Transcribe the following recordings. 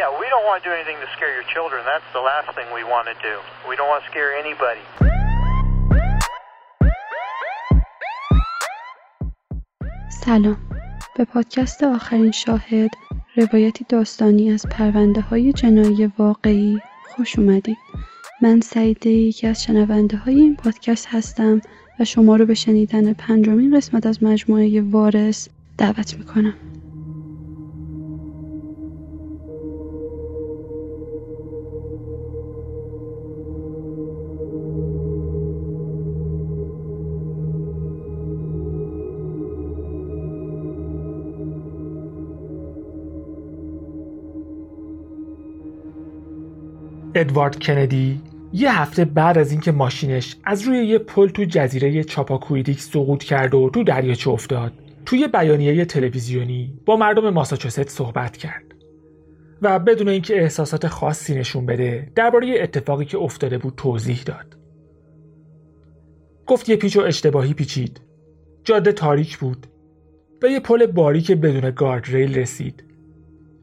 Yeah, we don't want to do anything to scare your children. That's the last thing we want to do. We don't want to scare anybody. سلام به پادکست آخرین شاهد روایتی داستانی از پرونده های جنایی واقعی خوش اومدید من سعیده یکی از شنونده های این پادکست هستم و شما رو به شنیدن پنجمین قسمت از مجموعه وارث دعوت می‌کنم ادوارد کندی یه هفته بعد از اینکه ماشینش از روی یه پل تو جزیره چاپاکویدیک سقوط کرد و تو دریاچه افتاد توی بیانیه تلویزیونی با مردم ماساچوست صحبت کرد و بدون اینکه احساسات خاصی نشون بده درباره اتفاقی که افتاده بود توضیح داد. گفت یه پیچ و اشتباهی پیچید. جاده تاریک بود. به یه پل باریک بدون گارد ریل رسید.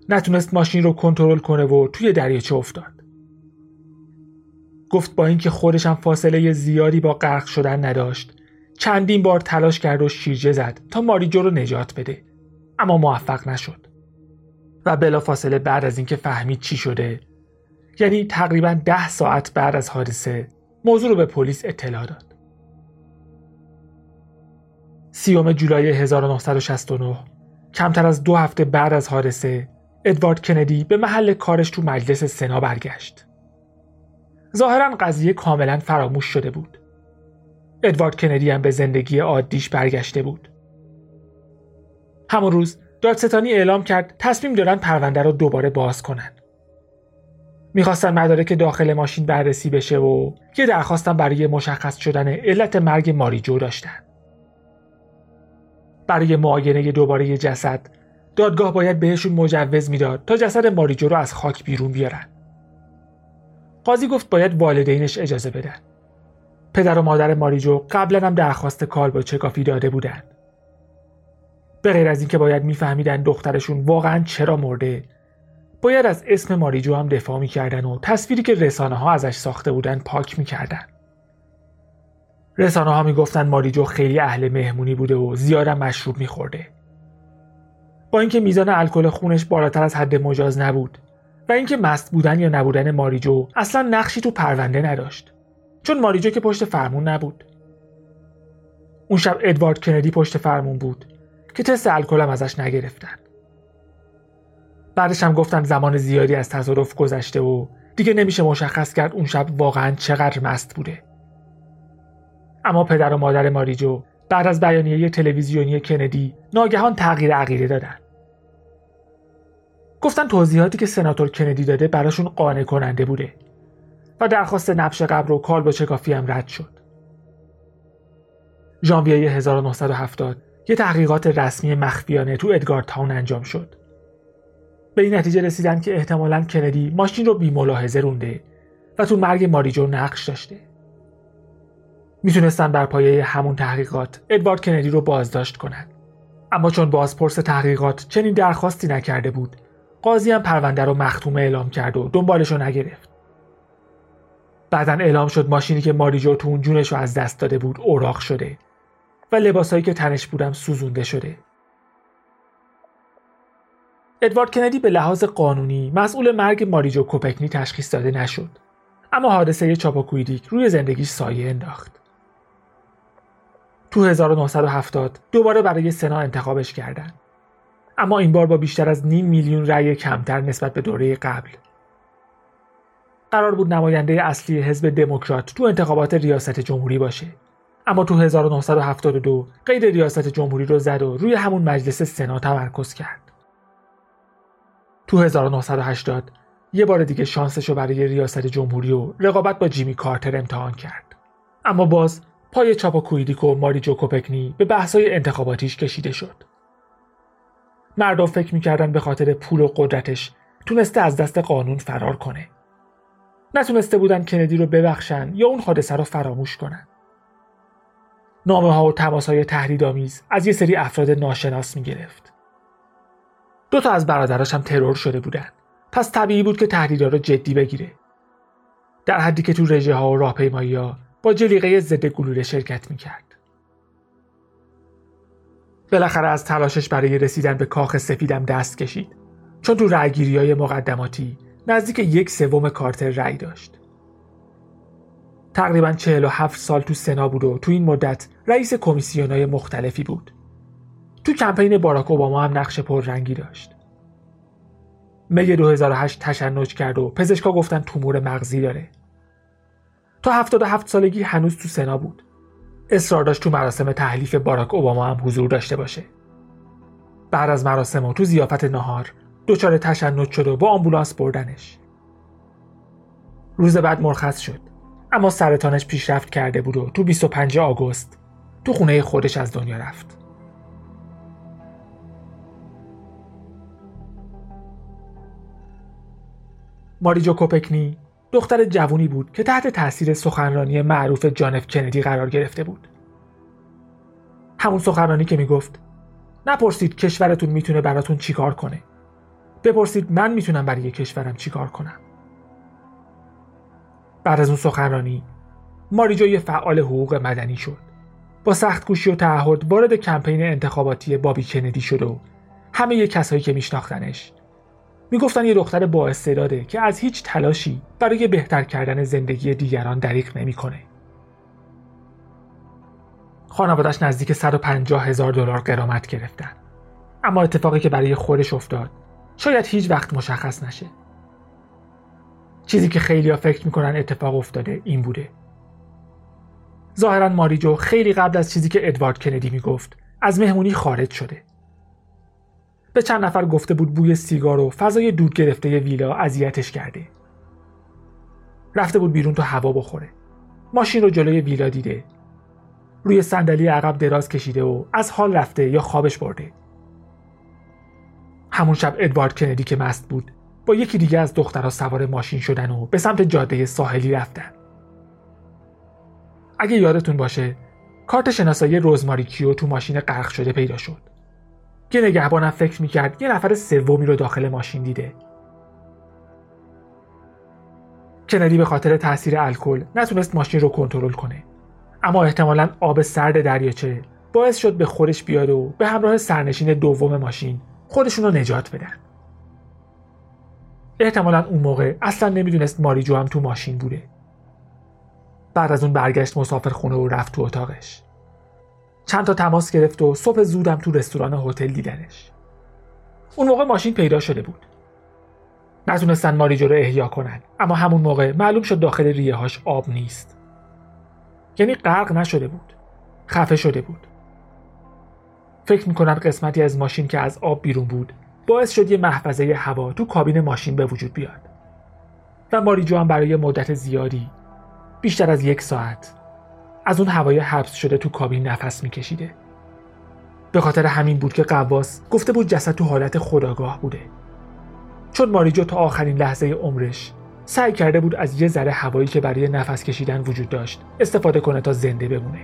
نتونست ماشین رو کنترل کنه و توی دریاچه افتاد. گفت با اینکه خودش هم فاصله زیادی با غرق شدن نداشت. چندین بار تلاش کرد و شیرجه زد تا ماریجو رو نجات بده. اما موفق نشد. و بلا فاصله بعد از اینکه فهمید چی شده یعنی تقریبا ده ساعت بعد از حادثه موضوع رو به پلیس اطلاع داد. سیوم جولای 1969 کمتر از دو هفته بعد از حادثه ادوارد کندی به محل کارش تو مجلس سنا برگشت. ظاهرا قضیه کاملا فراموش شده بود. ادوارد کندی هم به زندگی عادیش برگشته بود. همون روز دادستانی اعلام کرد تصمیم دارن پرونده رو دوباره باز کنن. می‌خواستن مدارک داخل ماشین بررسی بشه و یه درخواستم برای مشخص شدن علت مرگ ماریجو داشتن. برای معاینه دوباره جسد دادگاه باید بهشون مجوز می‌داد تا جسد ماریجو رو از خاک بیرون بیارن. قاضی گفت باید والدینش اجازه بدن. پدر و مادر ماریجو قبلا هم درخواست کال با چکافی داده بودن. به غیر از اینکه باید میفهمیدن دخترشون واقعا چرا مرده باید از اسم ماریجو هم دفاع می‌کردن و تصویری که رسانه ها ازش ساخته بودن پاک می‌کردن. رسانه ها می‌گفتن ماریجو خیلی اهل مهمونی بوده و زیادم مشروب میخورده. با اینکه میزان الکل خونش بالاتر از حد مجاز نبود و اینکه مست بودن یا نبودن ماریجو اصلا نقشی تو پرونده نداشت. چون ماریجو که پشت فرمون نبود. اون شب ادوارد کندی پشت فرمون بود که تست الکلم ازش نگرفتن. بعدش هم گفتن زمان زیادی از تصادف گذشته و دیگه نمیشه مشخص کرد اون شب واقعا چقدر مست بوده. اما پدر و مادر ماریجو بعد از بیانیه تلویزیونی کندی ناگهان تغییر عقیده دادن. گفتن توضیحاتی که سناتور کندی داده براشون قانع کننده بوده و درخواست نبش قبر و کال با چکافی هم رد شد. ژانویه 1970 یه تحقیقات رسمی مخفیانه تو ادگار تاون انجام شد. به این نتیجه رسیدن که احتمالا کندی ماشین رو بی ملاحظه رونده و تو مرگ ماریجو نقش داشته. می‌تونستن بر پایه همون تحقیقات ادوارد کندی رو بازداشت کنند. اما چون بازپرس تحقیقات چنین درخواستی نکرده بود قاضی هم پرونده رو مختومه اعلام کرد و دنبالش رو نگرفت. بعدا اعلام شد ماشینی که ماریجو تو اون جونش رو از دست داده بود اوراق شده و لباسایی که تنش بودم سوزونده شده. ادوارد کندی به لحاظ قانونی مسئول مرگ ماریجو کوپکنی تشخیص داده نشد. اما حادثه چاپاکویدیک روی زندگیش سایه انداخت. تو 1970 دوباره برای سنا انتخابش کردند اما این بار با بیشتر از نیم میلیون رأی کمتر نسبت به دوره قبل. قرار بود نماینده اصلی حزب دموکرات تو انتخابات ریاست جمهوری باشه. اما تو 1972 قید ریاست جمهوری رو زد و روی همون مجلس سنا تمرکز کرد. تو 1980 یه بار دیگه شانسش رو برای ریاست جمهوری و رقابت با جیمی کارتر امتحان کرد. اما باز پای چاپا کویدیک و ماری جوکوپکنی به بحثای انتخاباتیش کشیده شد. مردم فکر می‌کردن به خاطر پول و قدرتش تونسته از دست قانون فرار کنه. نتونسته بودن کندی رو ببخشن یا اون حادثه رو فراموش کنن. نامه ها و تماس های تهدیدآمیز از یه سری افراد ناشناس می‌گرفت. دو تا از برادراش هم ترور شده بودن. پس طبیعی بود که تهدیدها را جدی بگیره. در حدی که تو رژه ها و راهپیمایی ها با جلیقه ضد گلوله شرکت می‌کرد. بالاخره از تلاشش برای رسیدن به کاخ سفیدم دست کشید. چون تو رأیگیری های مقدماتی نزدیک یک سوم کارتر رأی داشت. تقریبا 47 سال تو سنا بود و تو این مدت رئیس های مختلفی بود. تو کمپین باراک اوباما هم نقش پررنگی داشت. می 2008 تشنج کرد و پزشکا گفتن تومور مغزی داره. تا 77 سالگی هنوز تو سنا بود. اصرار داشت تو مراسم تحلیف باراک اوباما هم حضور داشته باشه. بعد از مراسم و تو زیافت نهار دچار تشنج شد و با آمبولانس بردنش. روز بعد مرخص شد. اما سرطانش پیشرفت کرده بود و تو 25 آگوست تو خونه خودش از دنیا رفت. ماریجو کوپکنی دختر جوونی بود که تحت تاثیر سخنرانی معروف جانف کندی قرار گرفته بود. همون سخنرانی که می‌گفت نپرسید کشورتون می‌تونه براتون چیکار کنه. بپرسید من می‌تونم برای کشورم چیکار کنم. بعد از اون سخنرانی ماریجو یه فعال حقوق مدنی شد. با سخت کوشی و تعهد وارد کمپین انتخاباتی بابی کندی شد و همه یه کسایی که میشناختنش می‌گفتن یه دختر با استعداده که از هیچ تلاشی برای بهتر کردن زندگی دیگران دریغ نمی‌کنه. خانوادش نزدیک 150 هزار دلار قرامت گرفتن. اما اتفاقی که برای خودش افتاد شاید هیچ وقت مشخص نشه. چیزی که خیلی ها فکر می‌کنن اتفاق افتاده این بوده. ظاهرا ماریجو خیلی قبل از چیزی که ادوارد کندی می‌گفت از مهمونی خارج شده. به چند نفر گفته بود بوی سیگار و فضای دود گرفته ویلا اذیتش کرده. رفته بود بیرون تا هوا بخوره. ماشین رو جلوی ویلا دیده. روی صندلی عقب دراز کشیده و از حال رفته یا خوابش برده. همون شب ادوارد کندی که مست بود با یکی دیگه از دخترها سوار ماشین شدن و به سمت جاده ساحلی رفتن. اگه یادتون باشه کارت شناسایی روزماری کیو تو ماشین غرق شده پیدا شد. که نگهبانم فکر می‌کرد یه نفر سومی رو داخل ماشین دیده. کندی به خاطر تاثیر الکل نتونست ماشین رو کنترل کنه. اما احتمالا آب سرد دریاچه باعث شد به خودش بیاد و به همراه سرنشین دوم ماشین خودشون رو نجات بدن. احتمالا اون موقع اصلا نمی‌دونست ماریجو هم تو ماشین بوده بعد از اون برگشت مسافر خونه و رفت تو اتاقش چند تا تماس گرفت و صبح زودم تو رستوران هتل دیدنش. اون موقع ماشین پیدا شده بود. نتونستن ماریجو رو احیا کنن اما همون موقع معلوم شد داخل ریه هاش آب نیست. یعنی غرق نشده بود. خفه شده بود. فکر می‌کنن قسمتی از ماشین که از آب بیرون بود باعث شد یه محفظه هوا تو کابین ماشین به وجود بیاد. و ماریجو هم برای مدت زیادی بیشتر از یک ساعت از اون هوای حبس شده تو کابین نفس میکشیده. به خاطر همین بود که قواس گفته بود جسد تو حالت خداگاه بوده. چون ماریجو تا آخرین لحظه عمرش سعی کرده بود از یه ذره هوایی که برای نفس کشیدن وجود داشت استفاده کنه تا زنده بمونه.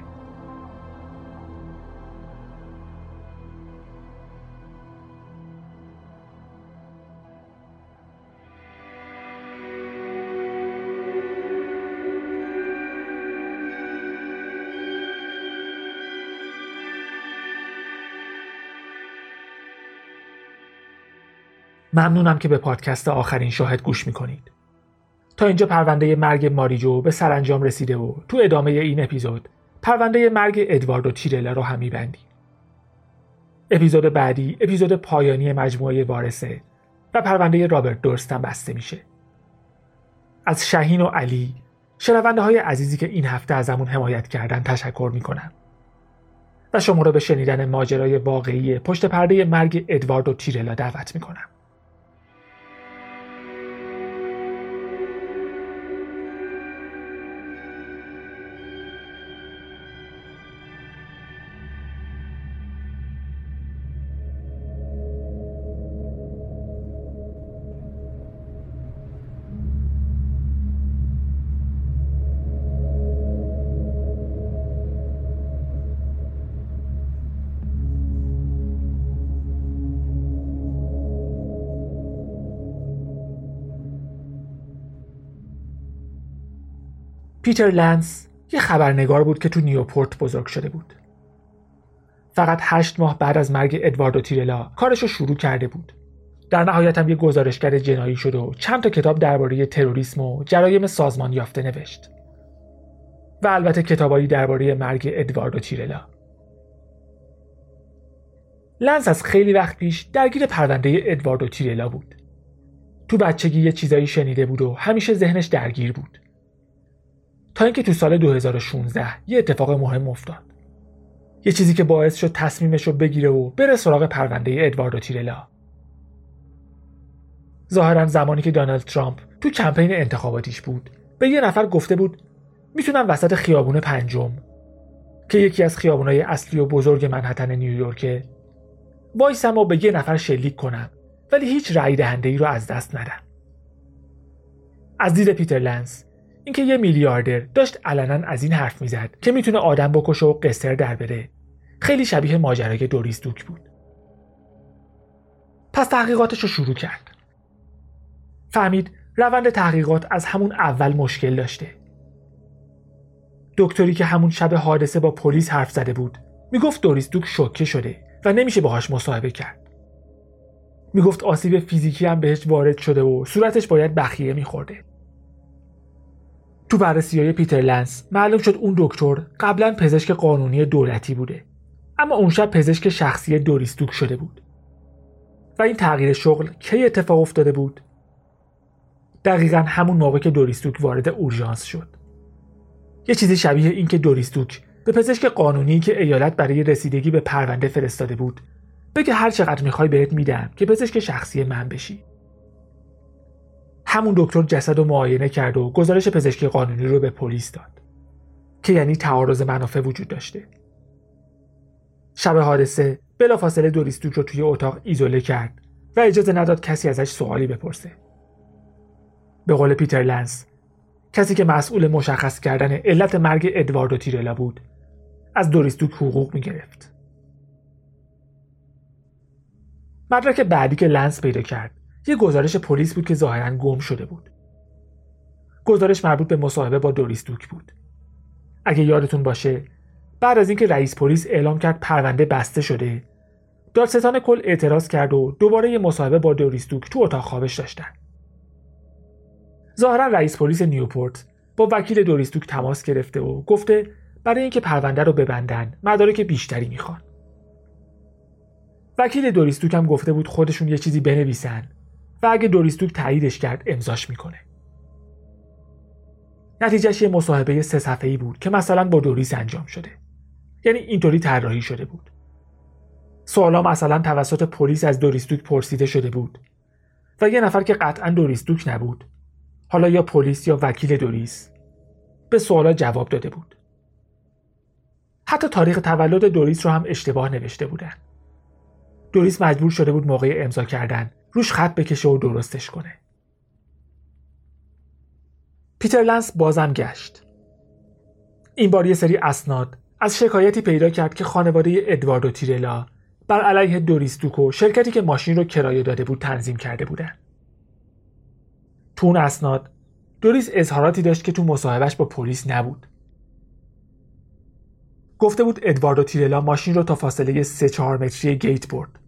ممنونم که به پادکست آخرین شاهد گوش می‌کنید. تا اینجا پرونده مرگ ماریجو به سرانجام رسیده و تو ادامه این اپیزود پرونده مرگ ادواردو تیرلا رو هم میبندیم. اپیزود بعدی اپیزود پایانی مجموعه وارثه و پرونده رابرت دورست هم بسته میشه. از شهین و علی شنونده های عزیزی که این هفته ازمون حمایت کردن تشکر می‌کنم. و شما رو به شنیدن ماجرای واقعی پشت پرده مرگ ادواردو تیرلا دعوت می‌کنم. پیتر لنس یه خبرنگار بود که تو نیوپورت بزرگ شده بود. فقط هشت ماه بعد از مرگ ادواردو تیرلا کارش رو شروع کرده بود. در نهایت هم یه گزارشگر جنایی شد و چند تا کتاب درباره تروریسم و جرایم سازمان یافته نوشت. و البته کتابایی درباره مرگ ادواردو تیرلا. لنس از خیلی وقت پیش درگیر پرونده ادواردو تیرلا بود. تو بچگی یه چیزایی شنیده بود و همیشه ذهنش درگیر بود. اینکه تو سال 2016 یه اتفاق مهم افتاد. یه چیزی که باعث شد تصمیمش رو بگیره و بره سراغ پرونده ادواردو تیرلا. ظاهرا زمانی که دونالد ترامپ تو کمپین انتخاباتیش بود به یه نفر گفته بود می‌تونم وسط خیابون پنجم که یکی از خیابونای اصلی و بزرگ منحتن نیویورکه وایسم و به یه نفر شلیک کنم ولی هیچ رأی دهنده ای رو از دست ندم. از دید پیتر لنس اینکه یه میلیاردر داشت علنا از این حرف می‌زد که می‌تونه آدم بکشه و قصر در بره. خیلی شبیه ماجرای دوریس دوک بود. پس تحقیقاتش رو شروع کرد. فهمید روند تحقیقات از همون اول مشکل داشته. دکتری که همون شب حادثه با پلیس حرف زده بود می‌گفت دوریس دوک شوکه شده و نمیشه باهاش مصاحبه کرد. می‌گفت آسیب فیزیکی هم بهش وارد شده و صورتش باید بخیه میخورده. تو بررسی های پیتر لنس معلوم شد اون دکتر قبلا پزشک قانونی دولتی بوده. اما اون شب پزشک شخصی دوریس دوک شده بود. و این تغییر شغل کی اتفاق افتاده بود؟ دقیقا همون موقع که دوریستوک وارد اورژانس شد. یه چیزی شبیه این که دوریستوک به پزشک قانونی که ایالت برای رسیدگی به پرونده فرستاده بود بگه هر چقدر می‌خوای بهت میدم که پزشک شخصی من بشی. همون دکتر جسد رو معاینه کرد و گزارش پزشکی قانونی رو به پلیس داد. که یعنی تعارض منافع وجود داشته. شب حادثه بلافاصله دوریستوک رو توی اتاق ایزوله کرد و اجازه نداد کسی ازش سوالی بپرسه. به قول پیتر لنس کسی که مسئول مشخص کردن علت مرگ ادواردو تیرلا بود از دوریس دوک حقوق می گرفت. مدرک بعدی که لنس پیدا کرد یه گزارش پلیس بود که ظاهرا گم شده بود. گزارش مربوط به مصاحبه با دوریس دوک بود. اگه یادتون باشه بعد از اینکه رئیس پلیس اعلام کرد پرونده بسته شده دادستان کل اعتراض کرد و دوباره یه مصاحبه با دوریس دوک تو اتاق خوابش داشتن. ظاهرا رئیس پلیس نیوپورت با وکیل دوریستوک تماس گرفته و گفته برای اینکه پرونده رو ببندن مدارک بیشتری می‌خوان وکیل دوریستوک هم گفته بود خودشون یه چیزی بنویسن و اگه دوریستوک تاییدش کرد امضاش می‌کنه. نتیجهش یه مصاحبه سه صفحه‌ای بود که مثلا با دوریس انجام شده. یعنی اینطوری طراحی شده بود. سوالا مثلا توسط پلیس از دوریستوک پرسیده شده بود و یه نفر که قطعا دوریستوک نبود. حالا یا پلیس یا وکیل دوریس به سوالا جواب داده بود. حتی تاریخ تولد دوریس رو هم اشتباه نوشته بودن. دوریس مجبور شده بود موقع امضا کردن روش خط بکشه و درستش کنه. پیتر لنس بازم گشت. این بار یه سری اسناد از شکایتی پیدا کرد که خانواده ادواردو تیرلا بر علیه دوریستوکو شرکتی که ماشین رو کرایه داده بود تنظیم کرده بودن. تو اون اسناد دوریس اظهاراتی داشت که تو مصاحبهش با پلیس نبود. گفته بود ادواردو تیرلا ماشین رو تا فاصله سه چهار متری گیت برد.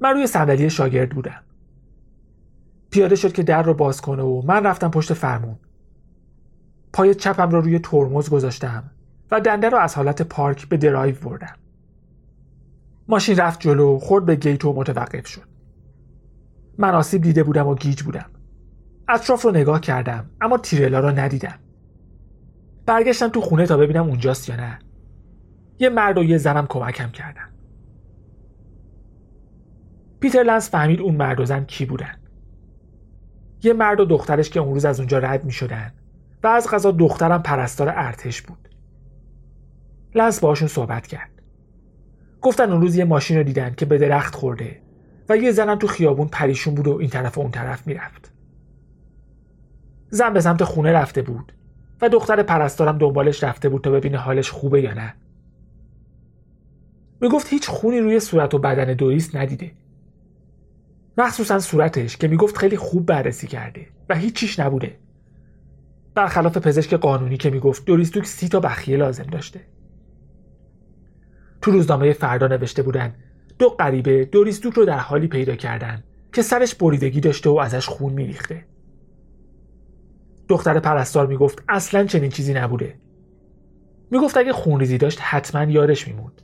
من روی صندلی شاگرد بودم. پیاده شد که در رو باز کنه و من رفتم پشت فرمون. پای چپم رو روی ترمز گذاشتم و دنده رو از حالت پارک به درایو بردم. ماشین رفت جلو خورد به گیت و متوقف شد. من آسیب دیده بودم و گیج بودم. اطراف رو نگاه کردم اما تیرلا رو ندیدم. برگشتم تو خونه تا ببینم اونجاست یا نه. یه مرد و یه زنم کمکم کردن. پیتر لنس فهمید اون مرد و زن کی بودن. یه مرد و دخترش که اون روز از اونجا رد می شدن و از غذا دخترم پرستار ارتش بود. لنس باشون صحبت کرد. گفتن اون روز یه ماشین رو دیدن که به درخت خورده و یه زنم تو خیابون پریشون بود و این طرف و اون طرف می‌رفت. زن به سمت خونه رفته بود و دختر پرستارم دنبالش رفته بود تا ببینه حالش خوبه یا نه. می‌گفت هیچ خونی روی صورت و بدن دوریس ندیده. مخصوصا صورتش که می‌گفت خیلی خوب بررسی کرده و هیچیش نبوده. برخلاف پزشک قانونی که می‌گفت دوریستوک سی تا بخیه لازم داشته. تو روزنامه فردا نوشته بودن دو غریبه دوریستوک رو در حالی پیدا کردن که سرش بریدگی داشته و ازش خون میریخته. دختر پرستار می‌گفت اصلا چنین چیزی نبوده. می‌گفت اگه خونریزی داشت حتما یارش میموند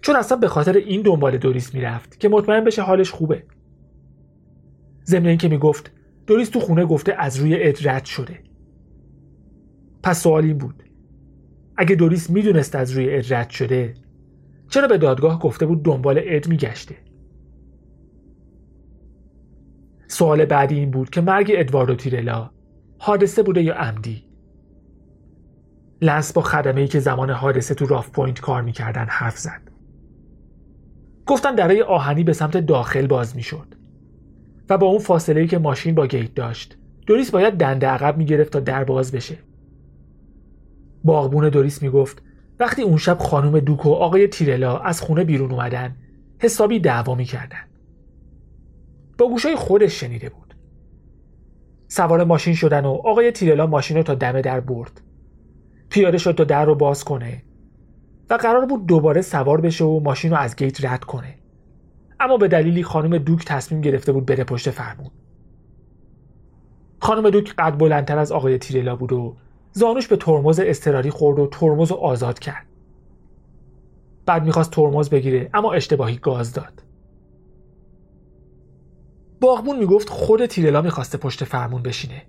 چون اصلا به خاطر این دنبال دوریس می‌رفت که مطمئن بشه حالش خوبه. ضمن اینکه می‌گفت دوریس تو خونه گفته از روی اد شده. پس سوال این بود اگه دوریس می‌دونست از روی اد رد شده چرا به دادگاه گفته بود دنبال اد میگشته؟ سوال بعدی این بود که مرگ ادواردو تیرلا حادثه بوده یا عمدی؟ لنس با خدمه ای که زمان حادثه تو راف پوینت کار می‌کردن حرف زد. گفتن درای آهنی به سمت داخل باز می‌شد. و با اون فاصله که ماشین با گیت داشت. دوریس باید دنده عقب می‌گرفت تا در باز بشه. باغبون دوریس می‌گفت وقتی اون شب خانم دوک و آقای تیرلا از خونه بیرون اومدن حسابی دعوا می‌کردن با گوشای خودش شنیده بود. سوار ماشین شدن و آقای تیرلا ماشین رو تا دم در برد. پیاده شد تا در رو باز کنه و قرار بود دوباره سوار بشه و ماشین رو از گیت رد کنه. اما به دلیلی خانم دوک تصمیم گرفته بود بره پشت فرمون. خانم دوک قد بلندتر از آقای تیرلا بود و زانوش به ترمز استراری خورد و ترمز رو آزاد کرد. بعد می‌خواست ترمز بگیره اما اشتباهی گاز داد. باغبون می‌گفت خود تیرلا می‌خواسته پشت فرمون بشینه.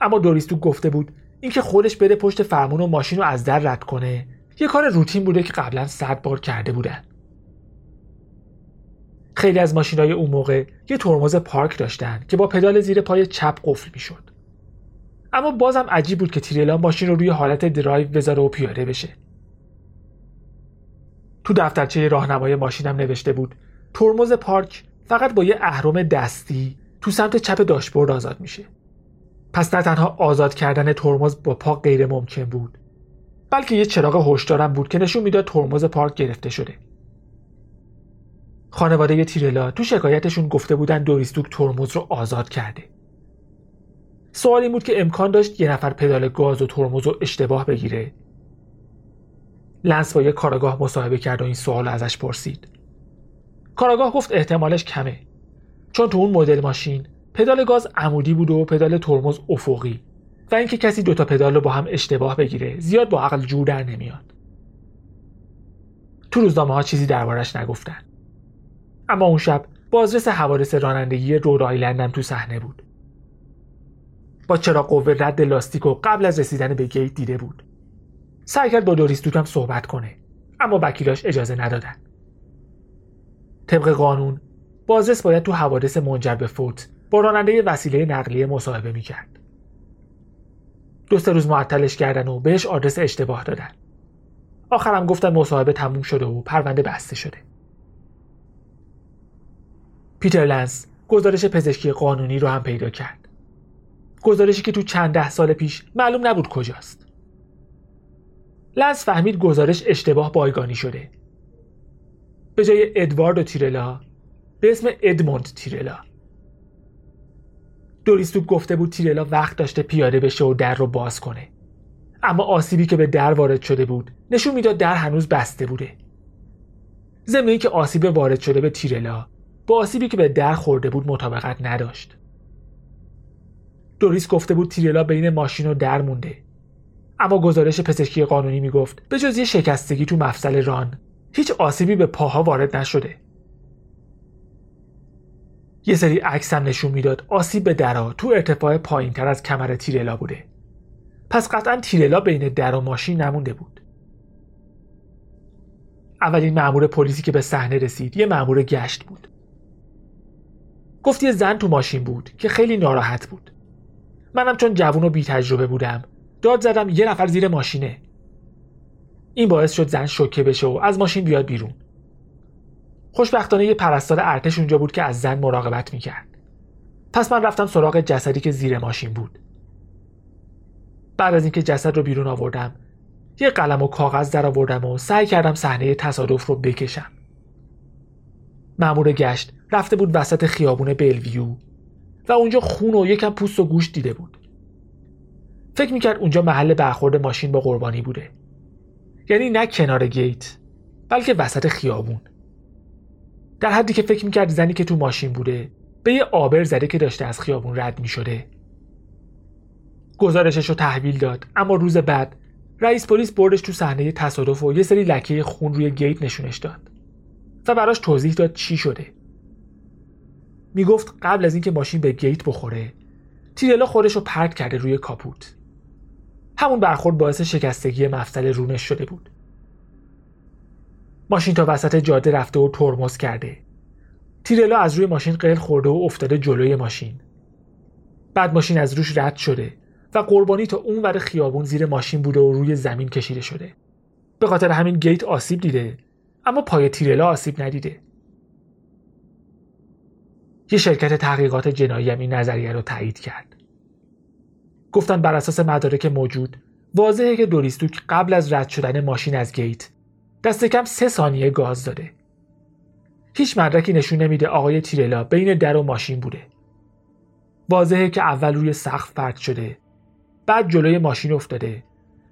اما دوریستو گفته بود اینکه خودش بره پشت فرمون و ماشین رو از در رد کنه. یه کار روتین بوده که قبلا صد بار کرده بودن. خیلی از های اون موقع یه ترمز پارک داشتن که با پدال زیر پای چپ قفل می‌شد. اما بازم عجیب بود که تیرلا ماشین رو روی حالت درایو بذاره و پیاده بشه. تو دفترچه راهنمای ماشینم نوشته بود ترمز پارک فقط با یه اهرم دستی تو سمت چپ داشبورد آزاد میشه. پس نه تنها آزاد کردن ترمز با پا غیر ممکن بود بلکه یه چراغ هشدارم بود که نشون می‌داد ترمز پارک گرفته شده. خانواده تیرلا تو شکایتشون گفته بودن دوریستوک ترمز رو آزاد کرده. سوال این بود که امکان داشت یه نفر پدال گاز و ترمز رو اشتباه بگیره. لنس با یه کاراگاه مصاحبه کرد و این سوال ازش پرسید. کاراگاه گفت احتمالش کمه. چون تو اون مدل ماشین پدال گاز عمودی بود و پدال ترمز افقی و اینکه کسی دوتا پدال رو با هم اشتباه بگیره زیاد با عقل جور در نمیاد. تو روزنامه ها چیزی دربارش نگفتن. اما اون شب بازرس حوادث رانندگی رود آیلندم تو صحنه بود. با چرا قوه رد لاستیک قبل از رسیدن به گیت دیده بود. سعی کرد با دوریس هم صحبت کنه اما وکیلاش اجازه ندادن. طبق قانون بازرس باید تو حوادث منجر به فوت با راننده وسیله نقلیه مصاحبه می‌کرد. دو سه روز معطلش کردن و بهش آدرس اشتباه دادن. آخرم گفتن مصاحبه تموم شده و پرونده بسته شده. پیتر لنس گزارش پزشکی قانونی رو هم پیدا کرد. گزارشی که تو چند ده سال پیش معلوم نبود کجاست. لنس فهمید گزارش اشتباه بایگانی شده. به جای ادوارد و تیرلا به اسم ادموند تیرلا. دوریستوک گفته بود تیرلا وقت داشته پیاده بشه و در رو باز کنه. اما آسیبی که به در وارد شده بود نشون می‌داد در هنوز بسته بوده. ضمن که آسیب وارد شده به تیرلا با آسیبی که به در خورده بود مطابقت نداشت. دوریس گفته بود تیرلا بین ماشین و در مونده. اما گزارش پزشکی قانونی می‌گفت به جز یه شکستگی تو مفصل ران هیچ آسیبی به پاها وارد نشده. یه سری عکس هم نشون می‌داد آسیب به درا تو ارتفاع پایین تر از کمر تیرلا بوده. پس قطعا تیرلا بین در و ماشین نمونده بود. اولین مأمور پلیسی که به صحنه رسید یه مأمور گشت بود. گفت یه زن تو ماشین بود که خیلی ناراحت بود. منم چون جوون و بی تجربه بودم داد زدم یه نفر زیر ماشینه. این باعث شد زن شوکه بشه و از ماشین بیاد بیرون. خوشبختانه یه پرستار ارتش اونجا بود که از زن مراقبت می‌کرد. پس من رفتم سراغ جسدی که زیر ماشین بود. بعد از اینکه جسد رو بیرون آوردم یه قلم و کاغذ در آوردم و سعی کردم صحنه تصادف رو بکشم. مأمور گشت. رفته بود وسط خیابون بلویو و اونجا خون و یکم پوست و گوشت دیده بود. فکر می‌کرد اونجا محل برخورد ماشین با قربانی بوده. یعنی نه کنار گیت بلکه وسط خیابون. در حدی که فکر می‌کرد زنی که تو ماشین بوده به یه آبر زده که داشته از خیابون رد می‌شده. گزارشش رو تحویل داد اما روز بعد رئیس پلیس بردش تو صحنه تصادف و یه سری لکه خون روی گیت نشونش داد. و براش توضیح داد چی شده. می‌گفت قبل از اینکه ماشین به گیت بخوره تیرلا خودش رو پرت کرده روی کاپوت. همون برخورد باعث شکستگی مفصل رونش شده بود. ماشین تا وسط جاده رفته و ترمز کرده. تیرلا از روی ماشین قل خورده و افتاده جلوی ماشین. بعد ماشین از روش رد شده و قربانی تا اون ور خیابون زیر ماشین بوده و روی زمین کشیده شده. به خاطر همین گیت آسیب دیده اما پای تیرلا آسیب ندیده. یه شرکت تحقیقات جنایی هم این نظریه رو تایید کرد. گفتن بر اساس مدارک موجود واضحه که دوریستوک قبل از رد شدن ماشین از گیت دست کم سه ثانیه گاز داده. هیچ مدرکی نشون نمیده آقای تیرلا بین در و ماشین بوده. واضحه که اول روی سقف پرت شده بعد جلوی ماشین افتاده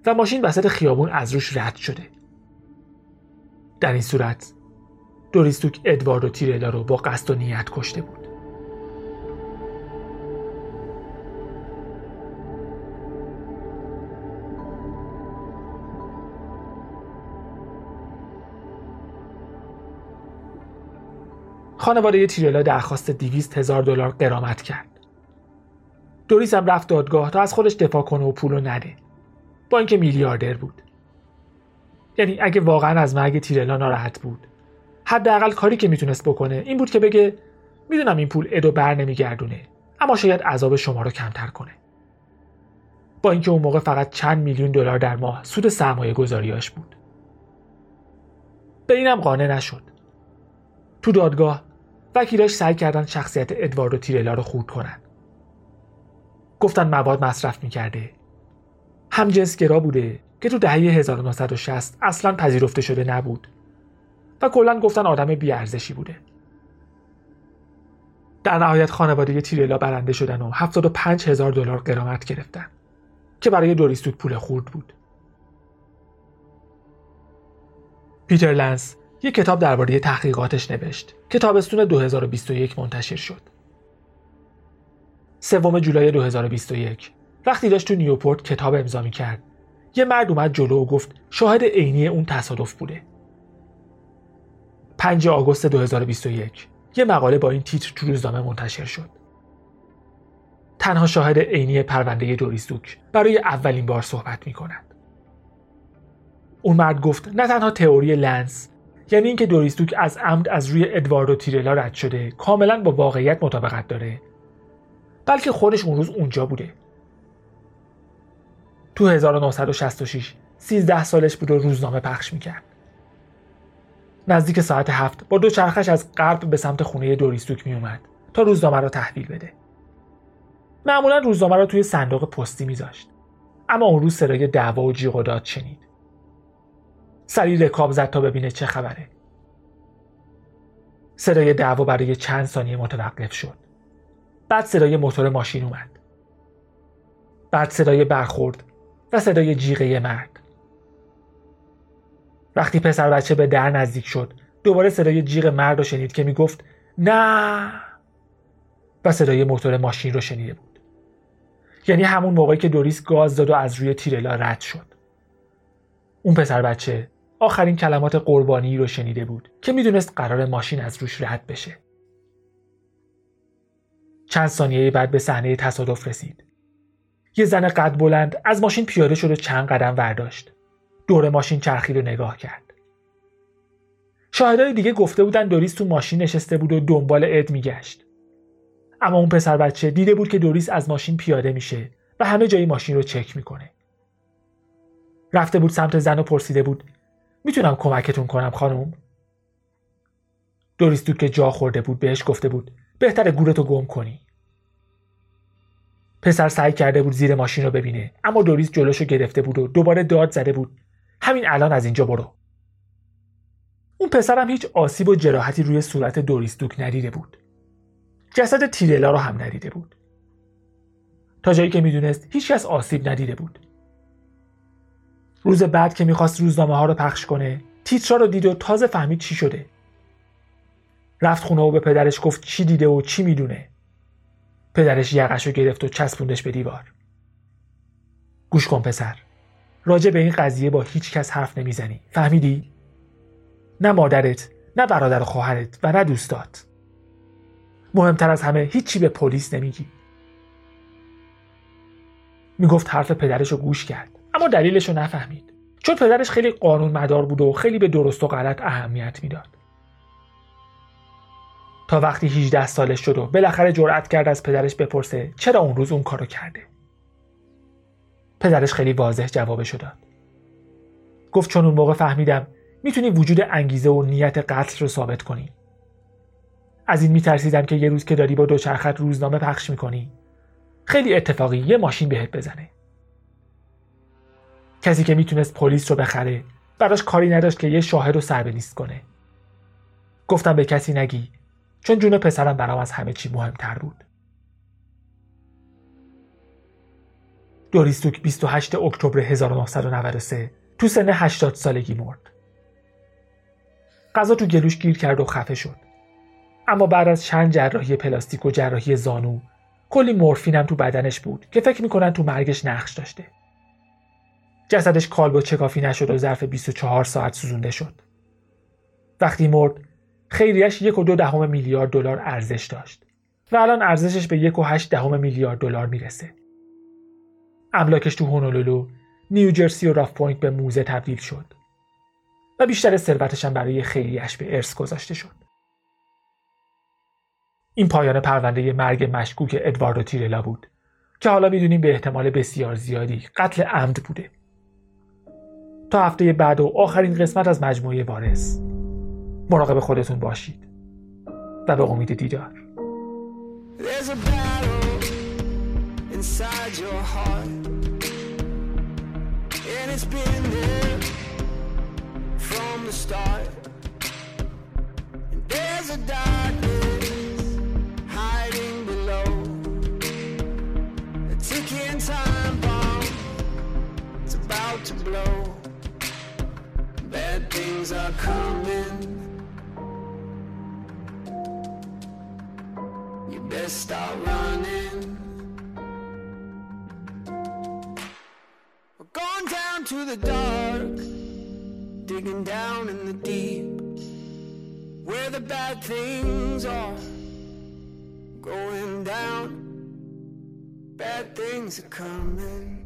و ماشین وسط خیابون از روش رد شده. در این صورت دوریستوک ادوارد و تیرلا رو با قصد و نیت کشته بود. خانواده تیرلا درخواست دیویست هزار دلار قرامت کرد. دوریس هم رفت دادگاه تا از خودش دفاع کنه و پولو نده. با اینکه میلیاردر بود. یعنی اگه واقعا از مرگ تیرلا ناراحت بود حداقل کاری که می‌تونست بکنه این بود که بگه می‌دونم این پول ادو بر نمیگردونه اما شاید عذاب شما رو کمتر کنه با اینکه اون موقع فقط چند میلیون دلار در ماه سود سرمایه گذاریاش بود به اینم قانع نشد تو دادگاه وکیلاش سعی کردن شخصیت ادواردو تیرلا رو خورد کنن. گفتن مواد مصرف می‌کرده. هم گرا بوده که تو دهه 1960 اصلا پذیرفته شده نبود و کلا گفتن آدم بیارزشی بوده. در نهایت خانواده تیرلا برنده شدن و 75 هزار دلار قرامت گرفتن که برای دوریستوک پول خورد بود. پیتر لنس یک کتاب درباره تحقیقاتش نوشت که تابستون 2021 منتشر شد. سوم جولای 2021 وقتی داشت تو نیوپورت کتاب امضا کرد یه مرد اومد جلو و گفت شاهد عینی اون تصادف بوده. 5 آگوست 2021 یه مقاله با این تیتر تو روزنامه منتشر شد. تنها شاهد عینی پرونده دوریستوک برای اولین بار صحبت می کند. اون مرد گفت نه تنها تئوری لنس یعنی اینکه دوریستوک از عمد از روی ادواردو تیرلا رد شده کاملا با واقعیت مطابقت داره. بلکه خودش اون روز اونجا بوده. تو 1966 13 سالش بود و روزنامه پخش می‌کرد. نزدیک ساعت هفت با دو چرخش از غرب به سمت خونه دوریستوک میومد تا روزنامه را تحویل بده. معمولا روزنامه را توی صندوق پستی میذاشت. اما اون روز صدای دعوا و جیغ و داد شنید. سریع رکاب زد تا ببینه چه خبره. صدای دعوا برای چند ثانیه متوقف شد. بعد صدای موتور ماشین اومد. بعد صدای برخورد و صدای جیغه مرد وقتی پسر بچه به در نزدیک شد دوباره صدای جیغ مرد رو شنید که می‌گفت نه! و صدای موتور ماشین رو شنیده بود. یعنی همون موقعی که دوریس گاز داد و از روی تیرلا رد شد. اون پسر بچه آخرین کلمات قربانی رو شنیده بود که می‌دونست قرار ماشین از روش رد بشه. چند ثانیه بعد به صحنه تصادف رسید. یه زن قد بلند از ماشین پیاده شد و چند قدم برداشت. دور ماشین چرخید و نگاه کرد. شاهدای دیگه گفته بودن دوریس تو ماشین نشسته بود و دنبال اد میگشت. اما اون پسر بچه دیده بود که دوریس از ماشین پیاده میشه و همه جای ماشین رو چک می‌کنه. رفته بود سمت زن و پرسیده بود می‌تونم کمکتون کنم خانم. دوریس که جا خورده بود بهش گفته بود بهتر گورتو گم کنی. پسر سعی کرده بود زیر ماشین رو ببینه اما دوریس جلوشو گرفته بود و دوباره داد زده بود. همین الان از اینجا برو. اون پسرم هیچ آسیب و جراحتی روی صورت دوریس دوک ندیده بود. جسد تیرلا رو هم ندیده بود. تا جایی که می‌دونست هیچکس آسیب ندیده بود. روز بعد که می‌خواست روزنامه ها رو پخش کنه تیترا رو دید و تازه فهمید چی شده. رفت خونه و به پدرش گفت چی دیده و چی می‌دونه. پدرش یقش رو گرفت و چسبوندش به دیوار. گوش کن پسر. راجع به این قضیه با هیچ کس حرف نمی‌زنی. فهمیدی؟ نه مادرت نه برادر خواهرت و نه دوستات. مهمتر از همه هیچی به پلیس نمیگی. می‌گفت حرف پدرش رو گوش کرد. اما دلیلش رو نفهمید. چون پدرش خیلی قانون مدار بود و خیلی به درست و غلط اهمیت می‌داد. تا وقتی 18 سالش شد و بالاخره جرأت کرد از پدرش بپرسه چرا اون روز اون کارو کرده. پدرش خیلی واضح جوابشو داد. گفت چون اون موقع فهمیدم می‌تونی وجود انگیزه و نیت قتل رو ثابت کنی. از این میترسیدم که یه روز که داری با دوچرخت روزنامه پخش می‌کنی خیلی اتفاقی یه ماشین بهت بزنه. کسی که می‌تونست پلیس رو بخره براش کاری نداشت که یه شاهد رو سربلیست کنه گفتم به کسی نگی چون جون پسرم برام از همه چی مهمتر بود دوریستوک 28 اکتبر 1993 تو سن 80 سالگی مرد. غذا تو گلوش گیر کرد و خفه شد. اما بعد از چند جراحی پلاستیک و جراحی زانو کلی مورفین تو بدنش بود که فکر می‌کنن تو مرگش نقش داشته. جسدش کالبد چکافی نشد و ظرف 24 ساعت سوزونده شد. وقتی مرد خیریش یک و دو دهم میلیارد دلار ارزش داشت و الان ارزشش به یک و هشت دهم میلیارد دلار می‌رسه. املاکش تو هونولولو، نیوجرسی و راف پوینت به موزه تبدیل شد و بیشتر ثروتش هم برای خیریه‌ش به ارث گذاشته شد. این پایان پرونده مرگ مشکوک ادواردو تیرلا بود که حالا می‌دونیم به احتمال بسیار زیادی قتل عمد بوده. تا هفته بعد و آخرین قسمت از مجموعه وارث. مراقب خودتون باشید. و به امید دیدار. Are coming. You best start running. We're going down to the dark, digging down in the deep, where the bad things are. Going down, bad things are coming.